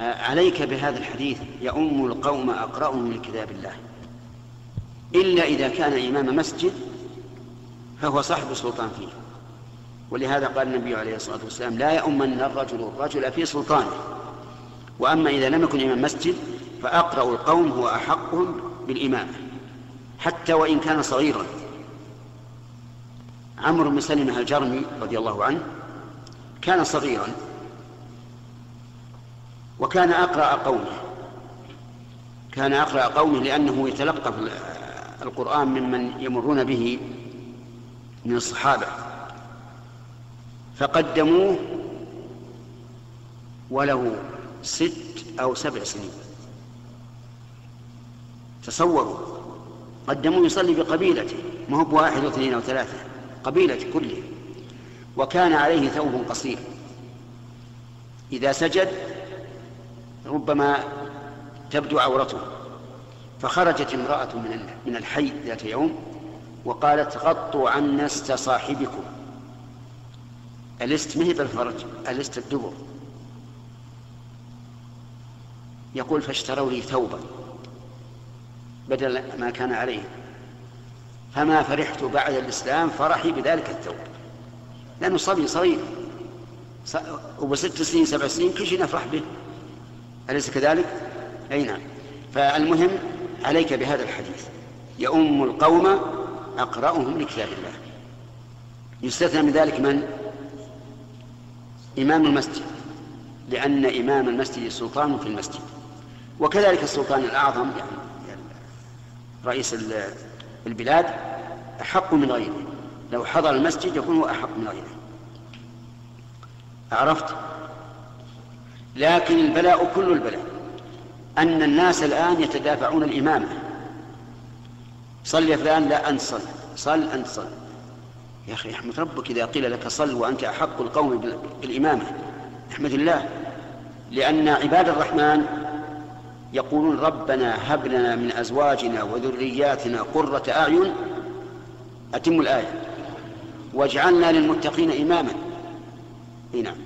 عليك بهذا الحديث يؤم القوم أقرأهم من كتاب الله. إلا إذا كان إمام مسجد فهو صاحب سلطان فيه. ولهذا قال النبي عليه الصلاة والسلام لا يؤمن الرجل الرجل في سلطانه. وأما إذا لم يكن إمام مسجد فأقرأ القوم هو أحقهم بالإمامة. حتى وإن كان صغيرا. عمرو بن سلمة الجرمي رضي الله عنه كان صغيرا. وكان أقرأ قومه. كان أقرأ قومه لأنه يتلقف القرآن ممن يمرون به من الصحابة. فقدموه وله ست أو سبع سنين. تصوروا قدموه يصلي بقبيلته ما هو بواحد واثنين أو ثلاثة قبيلة كله. وكان عليه ثوب قصير. إذا سجد ربما تبدو عورته. فخرجت امرأة من من الحي ذات يوم وقالت غطوا عنا است صاحبكم الاست مهي بالفرج الاست الدبر؟ يقول فاشتروا لي ثوبا بدل ما كان عليه. فما فرحت بعد الإسلام فرحي بذلك الثوب. لأنه صبي صغير. وبست سنين سبع سنين كل شيء نفرح به. أليس كذلك؟ أي نعم. فالمهم عليك بهذا الحديث. يؤم القوم أقرأهم لكتاب الله. يستثنى من ذلك من؟ إمام المسجد. لأن إمام المسجد سلطان في المسجد. وكذلك السلطان الأعظم يعني رئيس البلاد أحق من غيره. لو حضر المسجد يكون هو أحق من غيره. عرفت لكن البلاء كل البلاء. أن الناس الآن يتدافعون الإمامة. صل يا فلان لا أنت صل. صل أنت صل. يا أخي أحمد ربك إذا قيل لك صل وأنت أحق القوم بالإمامة. أحمد الله. لأن عباد الرحمن يقولون ربنا هب لنا من أزواجنا وذرياتنا قرة أعين. أتم الآية. واجعلنا للمتقين إماما. نعم.